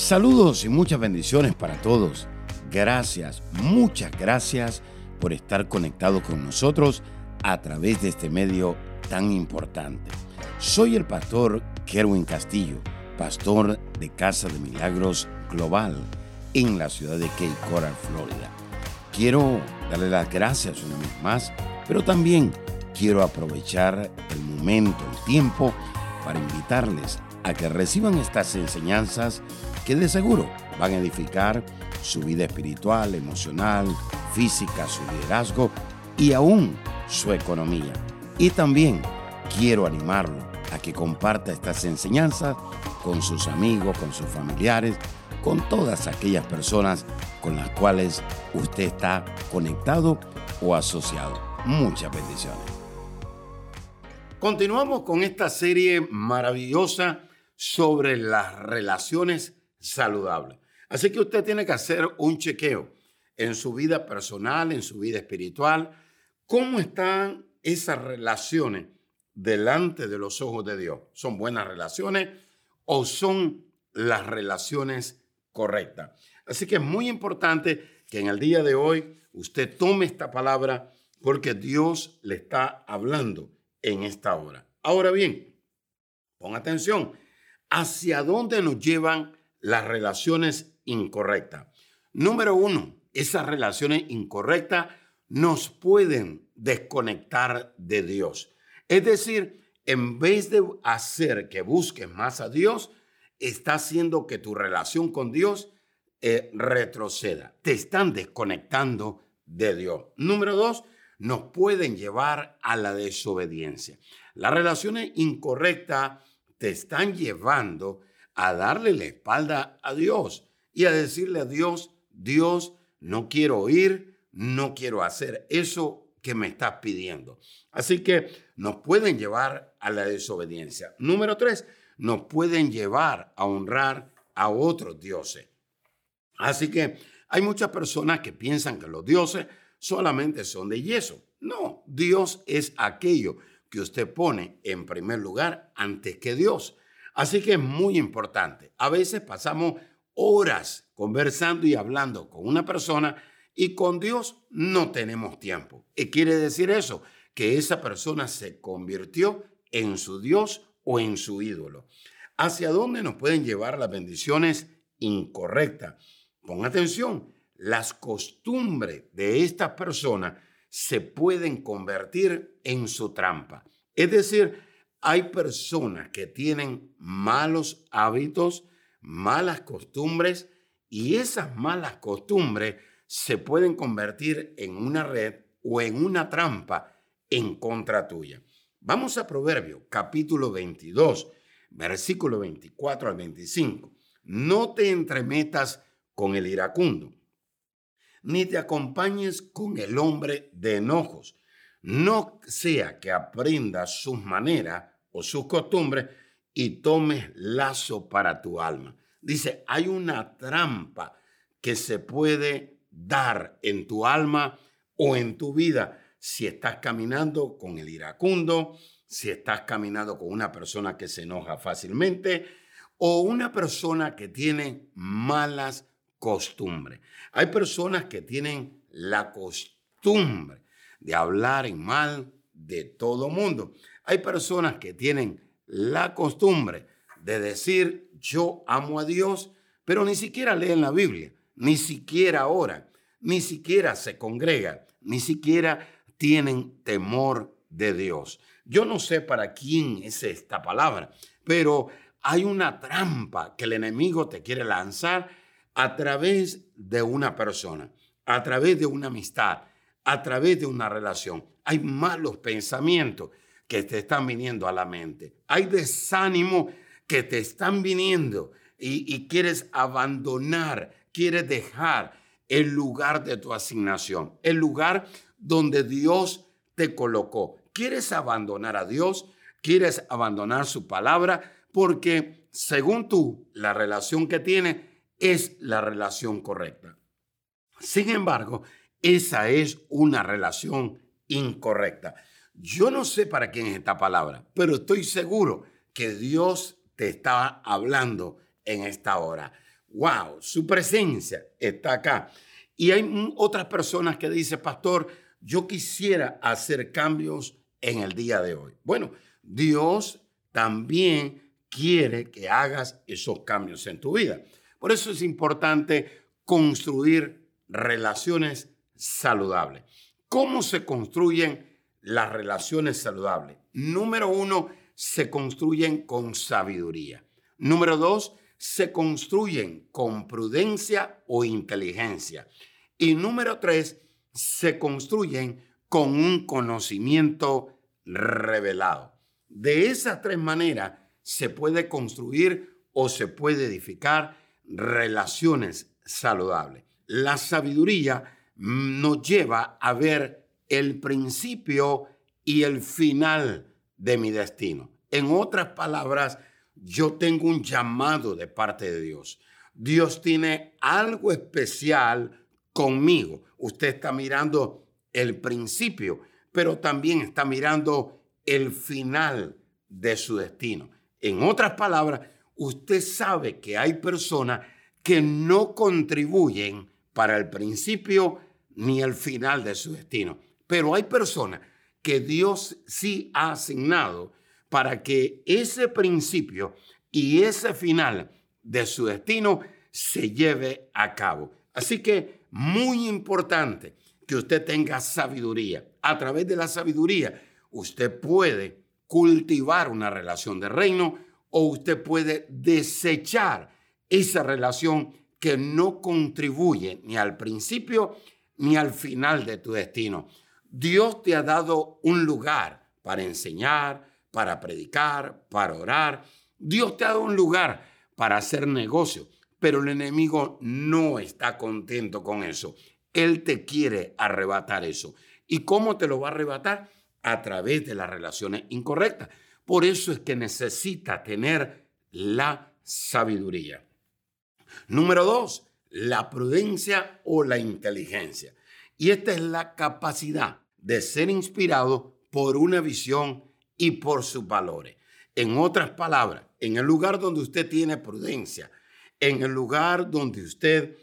Saludos y muchas bendiciones para todos. Gracias, muchas gracias por estar conectado con nosotros a través de este medio tan importante. Soy el pastor Kerwin Castillo, pastor de Casa de Milagros Global en la ciudad de Cape Coral, Florida. Quiero darle las gracias una vez más, pero también quiero aprovechar el momento, el tiempo, para invitarles a que reciban estas enseñanzas que de seguro van a edificar su vida espiritual, emocional, física, su liderazgo y aún su economía. Y también quiero animarlo a que comparta estas enseñanzas con sus amigos, con sus familiares, con todas aquellas personas con las cuales usted está conectado o asociado. Muchas bendiciones. Continuamos con esta serie maravillosa sobre las relaciones saludables. Así que usted tiene que hacer un chequeo en su vida personal, en su vida espiritual. ¿Cómo están esas relaciones delante de los ojos de Dios? ¿Son buenas relaciones o son las relaciones correctas? Así que es muy importante que en el día de hoy usted tome esta palabra porque Dios le está hablando en esta hora. Ahora bien, pon atención, ¿hacia dónde nos llevan las relaciones incorrectas? Número uno, esas relaciones incorrectas nos pueden desconectar de Dios. Es decir, en vez de hacer que busques más a Dios, está haciendo que tu relación con Dios eh, retroceda. Te están desconectando de Dios. Número dos, nos pueden llevar a la desobediencia. Las relaciones incorrectas te están llevando a darle la espalda a Dios y a decirle a Dios, Dios, no quiero oír, no quiero hacer eso que me estás pidiendo. Así que nos pueden llevar a la desobediencia. Número tres, nos pueden llevar a honrar a otros dioses. Así que hay muchas personas que piensan que los dioses solamente son de yeso. No, Dios es aquello que usted pone en primer lugar antes que Dios. Así que es muy importante. A veces pasamos horas conversando y hablando con una persona y con Dios no tenemos tiempo. ¿Y quiere decir eso? Que esa persona se convirtió en su Dios o en su ídolo. ¿Hacia dónde nos pueden llevar las bendiciones incorrectas? Pon atención, las costumbres de esta persona se pueden convertir en su trampa. Es decir, hay personas que tienen malos hábitos, malas costumbres, y esas malas costumbres se pueden convertir en una red o en una trampa en contra tuya. Vamos a Proverbio, capítulo 22, versículo 24 al 25. No te entremetas con el iracundo, ni te acompañes con el hombre de enojos. No sea que aprendas sus maneras o sus costumbres y tomes lazo para tu alma. Dice, hay una trampa que se puede dar en tu alma o en tu vida si estás caminando con el iracundo, si estás caminando con una persona que se enoja fácilmente o una persona que tiene malas costumbre. Hay personas que tienen la costumbre de hablar en mal de todo mundo. Hay personas que tienen la costumbre de decir yo amo a Dios, pero ni siquiera leen la Biblia, ni siquiera oran, ni siquiera se congregan, ni siquiera tienen temor de Dios. Yo no sé para quién es esta palabra, pero hay una trampa que el enemigo te quiere lanzar a través de una persona, a través de una amistad, a través de una relación. Hay malos pensamientos que te están viniendo a la mente. Hay desánimo que te están viniendo y, y quieres abandonar, quieres dejar el lugar de tu asignación, el lugar donde Dios te colocó. ¿Quieres abandonar a Dios? ¿Quieres abandonar su palabra? Porque según tú, la relación que tienes es la relación correcta. Sin embargo, esa es una relación incorrecta. Yo no sé para quién es esta palabra, pero estoy seguro que Dios te está hablando en esta hora. wow, su presencia está acá. Y hay otras personas que dicen, pastor, yo quisiera hacer cambios en el día de hoy. Bueno, Dios también quiere que hagas esos cambios en tu vida. Por eso es importante construir relaciones saludables. ¿Cómo se construyen las relaciones saludables? Número uno, se construyen con sabiduría. Número dos, se construyen con prudencia o inteligencia. Y número tres, se construyen con un conocimiento revelado. De esas tres maneras se puede construir o se puede edificar relaciones saludables. La sabiduría nos lleva a ver el principio y el final de mi destino. En otras palabras, yo tengo un llamado de parte de Dios. Dios tiene algo especial conmigo. Usted está mirando el principio, pero también está mirando el final de su destino. En otras palabras, usted sabe que hay personas que no contribuyen para el principio ni el final de su destino, pero hay personas que Dios sí ha asignado para que ese principio y ese final de su destino se lleve a cabo. Así que muy importante que usted tenga sabiduría. A través de la sabiduría usted puede cultivar una relación de reino o usted puede desechar esa relación que no contribuye ni al principio ni al final de tu destino. Dios te ha dado un lugar para enseñar, para predicar, para orar. Dios te ha dado un lugar para hacer negocio, pero el enemigo no está contento con eso. Él te quiere arrebatar eso. ¿Y cómo te lo va a arrebatar? A través de las relaciones incorrectas. Por eso es que necesita tener la sabiduría. Número dos, la prudencia o la inteligencia. Y esta es la capacidad de ser inspirado por una visión y por sus valores. En otras palabras, en el lugar donde usted tiene prudencia, en el lugar donde usted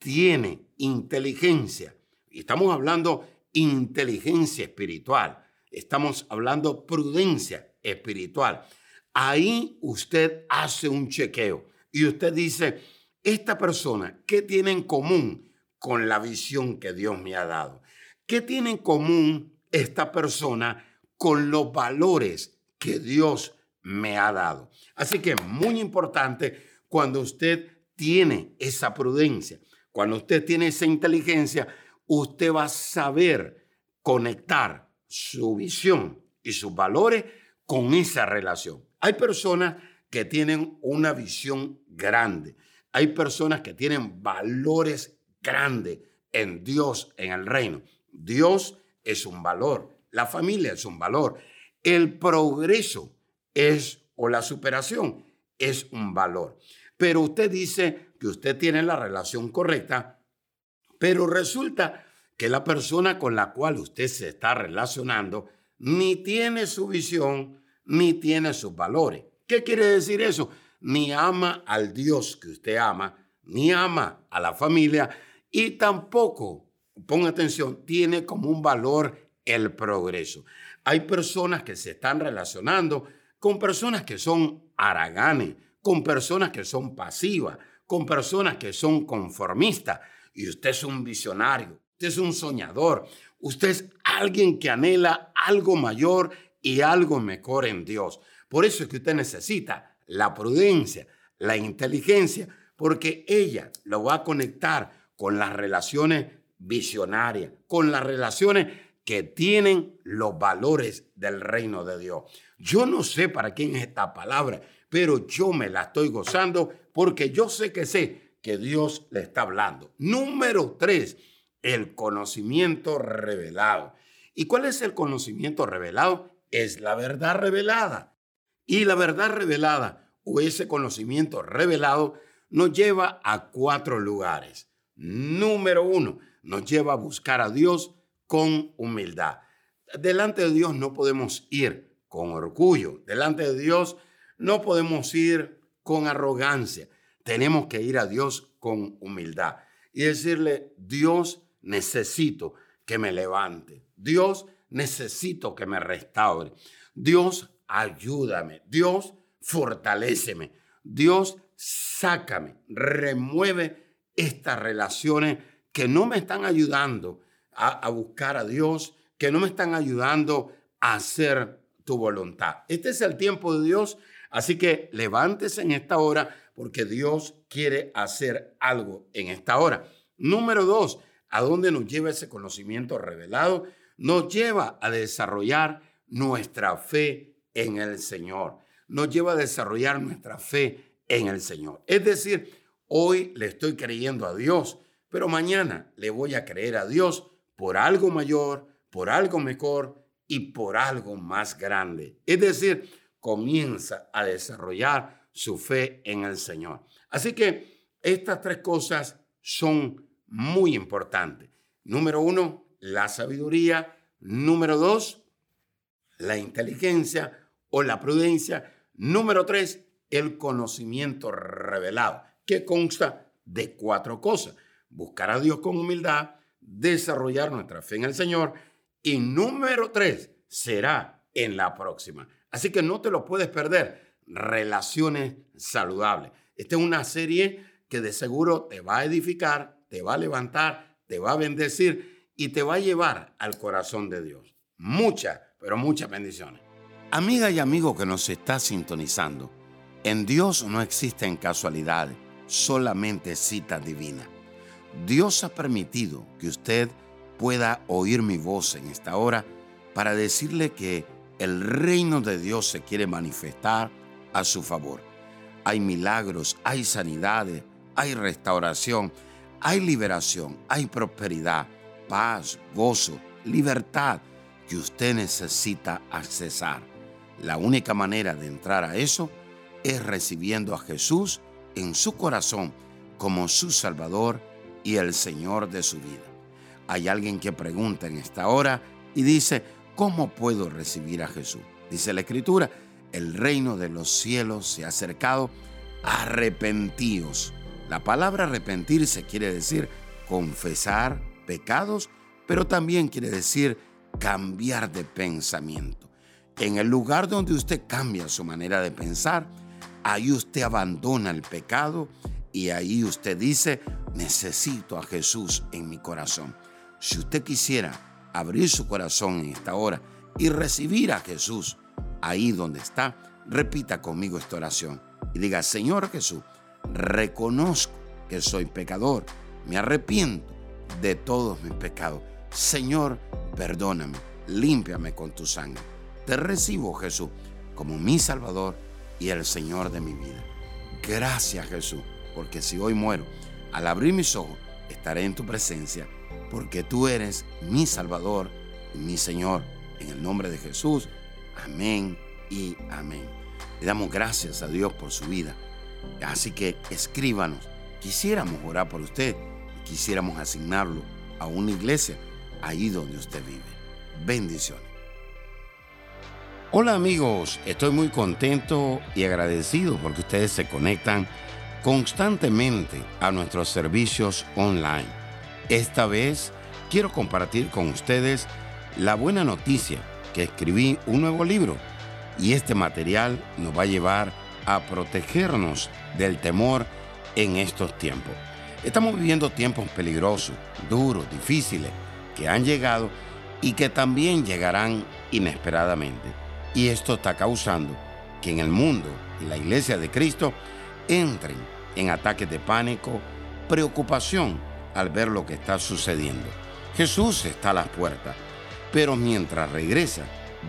tiene inteligencia, y estamos hablando inteligencia espiritual, estamos hablando prudencia espiritual, ahí usted hace un chequeo y usted dice, esta persona, ¿qué tiene en común con la visión que Dios me ha dado? ¿Qué tiene en común esta persona con los valores que Dios me ha dado? Así que muy importante cuando usted tiene esa prudencia, cuando usted tiene esa inteligencia, usted va a saber conectar su visión y sus valores con esa relación. Hay personas que tienen una visión grande. Hay personas que tienen valores grandes en Dios, en el reino. Dios es un valor, la familia es un valor, el progreso es o la superación es un valor. Pero usted dice que usted tiene la relación correcta, pero resulta que la persona con la cual usted se está relacionando ni tiene su visión ni tiene sus valores. ¿Qué quiere decir eso? Ni ama al Dios que usted ama, ni ama a la familia y tampoco ponga atención, tiene como un valor el progreso. Hay personas que se están relacionando con personas que son haraganes, con personas que son pasivas, con personas que son conformistas. Y usted es un visionario, usted es un soñador, usted es alguien que anhela algo mayor y algo mejor en Dios. Por eso es que usted necesita la prudencia, la inteligencia, porque ella lo va a conectar con las relaciones visionaria, con las relaciones que tienen los valores del reino de Dios. Yo no sé para quién es esta palabra, pero yo me la estoy gozando porque yo sé que sé que Dios le está hablando. Número tres, el conocimiento revelado. ¿Y cuál es el conocimiento revelado? Es la verdad revelada. Y la verdad revelada o ese conocimiento revelado nos lleva a cuatro lugares. Número uno, nos lleva a buscar a Dios con humildad. Delante de Dios no podemos ir con orgullo. Delante de Dios no podemos ir con arrogancia. tenemos que ir a Dios con humildad y decirle, Dios, necesito que me levante. Dios, necesito que me restaure. Dios, ayúdame. Dios, fortaléceme. Dios, sácame, remueve estas relaciones que no me están ayudando a, a, buscar a Dios, que no me están ayudando a hacer tu voluntad. Este es el tiempo de Dios, así que levántese en esta hora porque Dios quiere hacer algo en esta hora. Número dos, ¿a dónde nos lleva ese conocimiento revelado? Nos lleva a desarrollar nuestra fe en el Señor. Nos lleva a desarrollar nuestra fe en el Señor. Es decir, hoy le estoy creyendo a Dios, pero mañana le voy a creer a Dios por algo mayor, por algo mejor y por algo más grande. Es decir, comienza a desarrollar su fe en el Señor. Así que estas tres cosas son muy importantes. Número uno, la sabiduría. Número dos, la inteligencia o la prudencia. Número tres, el conocimiento revelado, que consta de cuatro cosas. Buscar a Dios con humildad, desarrollar nuestra fe en el Señor y número tres será en la próxima. Así que no te lo puedes perder. Relaciones saludables. Esta es una serie que de seguro te va a edificar, te va a levantar, te va a bendecir y te va a llevar al corazón de Dios. Muchas, pero muchas bendiciones. Amiga y amigo que nos está sintonizando, en Dios no existen casualidades, solamente cita divina. Dios ha permitido que usted pueda oír mi voz en esta hora para decirle que el reino de Dios se quiere manifestar a su favor. Hay milagros, hay sanidades, hay restauración, hay liberación, hay prosperidad, paz, gozo, libertad que usted necesita accesar. La única manera de entrar a eso es recibiendo a Jesús en su corazón como su Salvador y el Señor de su vida. Hay alguien que pregunta en esta hora y dice, ¿cómo puedo recibir a Jesús? Dice la Escritura, el reino de los cielos se ha acercado, arrepentíos. La palabra arrepentirse quiere decir confesar pecados, pero también quiere decir cambiar de pensamiento. En el lugar donde usted cambia su manera de pensar, ahí usted abandona el pecado y ahí usted dice, necesito a Jesús en mi corazón. Si usted quisiera abrir su corazón en esta hora y recibir a Jesús ahí donde está, repita conmigo esta oración y diga, Señor Jesús, reconozco que soy pecador, me arrepiento de todos mis pecados. Señor, perdóname, límpiame con tu sangre. Te recibo, Jesús, como mi Salvador y el Señor de mi vida. Gracias Jesús, porque si hoy muero, al abrir mis ojos, estaré en tu presencia, porque tú eres mi Salvador y mi Señor. En el nombre de Jesús, amén y amén. Le damos gracias a Dios por su vida. Así que escríbanos. Quisiéramos orar por usted y quisiéramos asignarlo a una iglesia ahí donde usted vive. Bendiciones. Hola amigos, estoy muy contento y agradecido porque ustedes se conectan constantemente a nuestros servicios online. Esta vez quiero compartir con ustedes la buena noticia que escribí un nuevo libro y este material nos va a llevar a protegernos del temor en estos tiempos. Estamos viviendo tiempos peligrosos, duros, difíciles, que han llegado y que también llegarán inesperadamente. Y esto está causando que en el mundo y la iglesia de Cristo entren en ataques de pánico, preocupación al ver lo que está sucediendo. Jesús está a las puertas, pero mientras regresa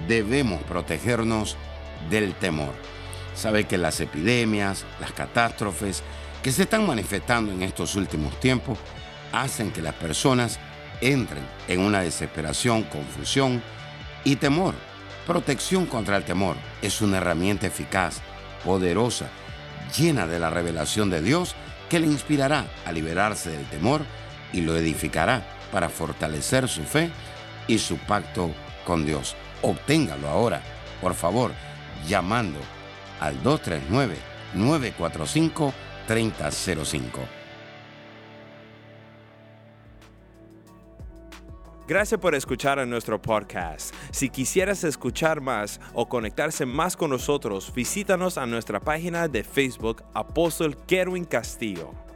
debemos protegernos del temor. Sabe que las epidemias, las catástrofes que se están manifestando en estos últimos tiempos hacen que las personas entren en una desesperación, confusión y temor Protección contra el temor es una herramienta eficaz, poderosa, llena de la revelación de Dios que le inspirará a liberarse del temor y lo edificará para fortalecer su fe y su pacto con Dios. Obténgalo ahora, por favor, llamando al 239-945-3646. 3005. Gracias por escuchar a nuestro podcast. Si quisieras escuchar más o conectarse más con nosotros, visítanos a nuestra página de Facebook Apóstol Kerwin Castillo.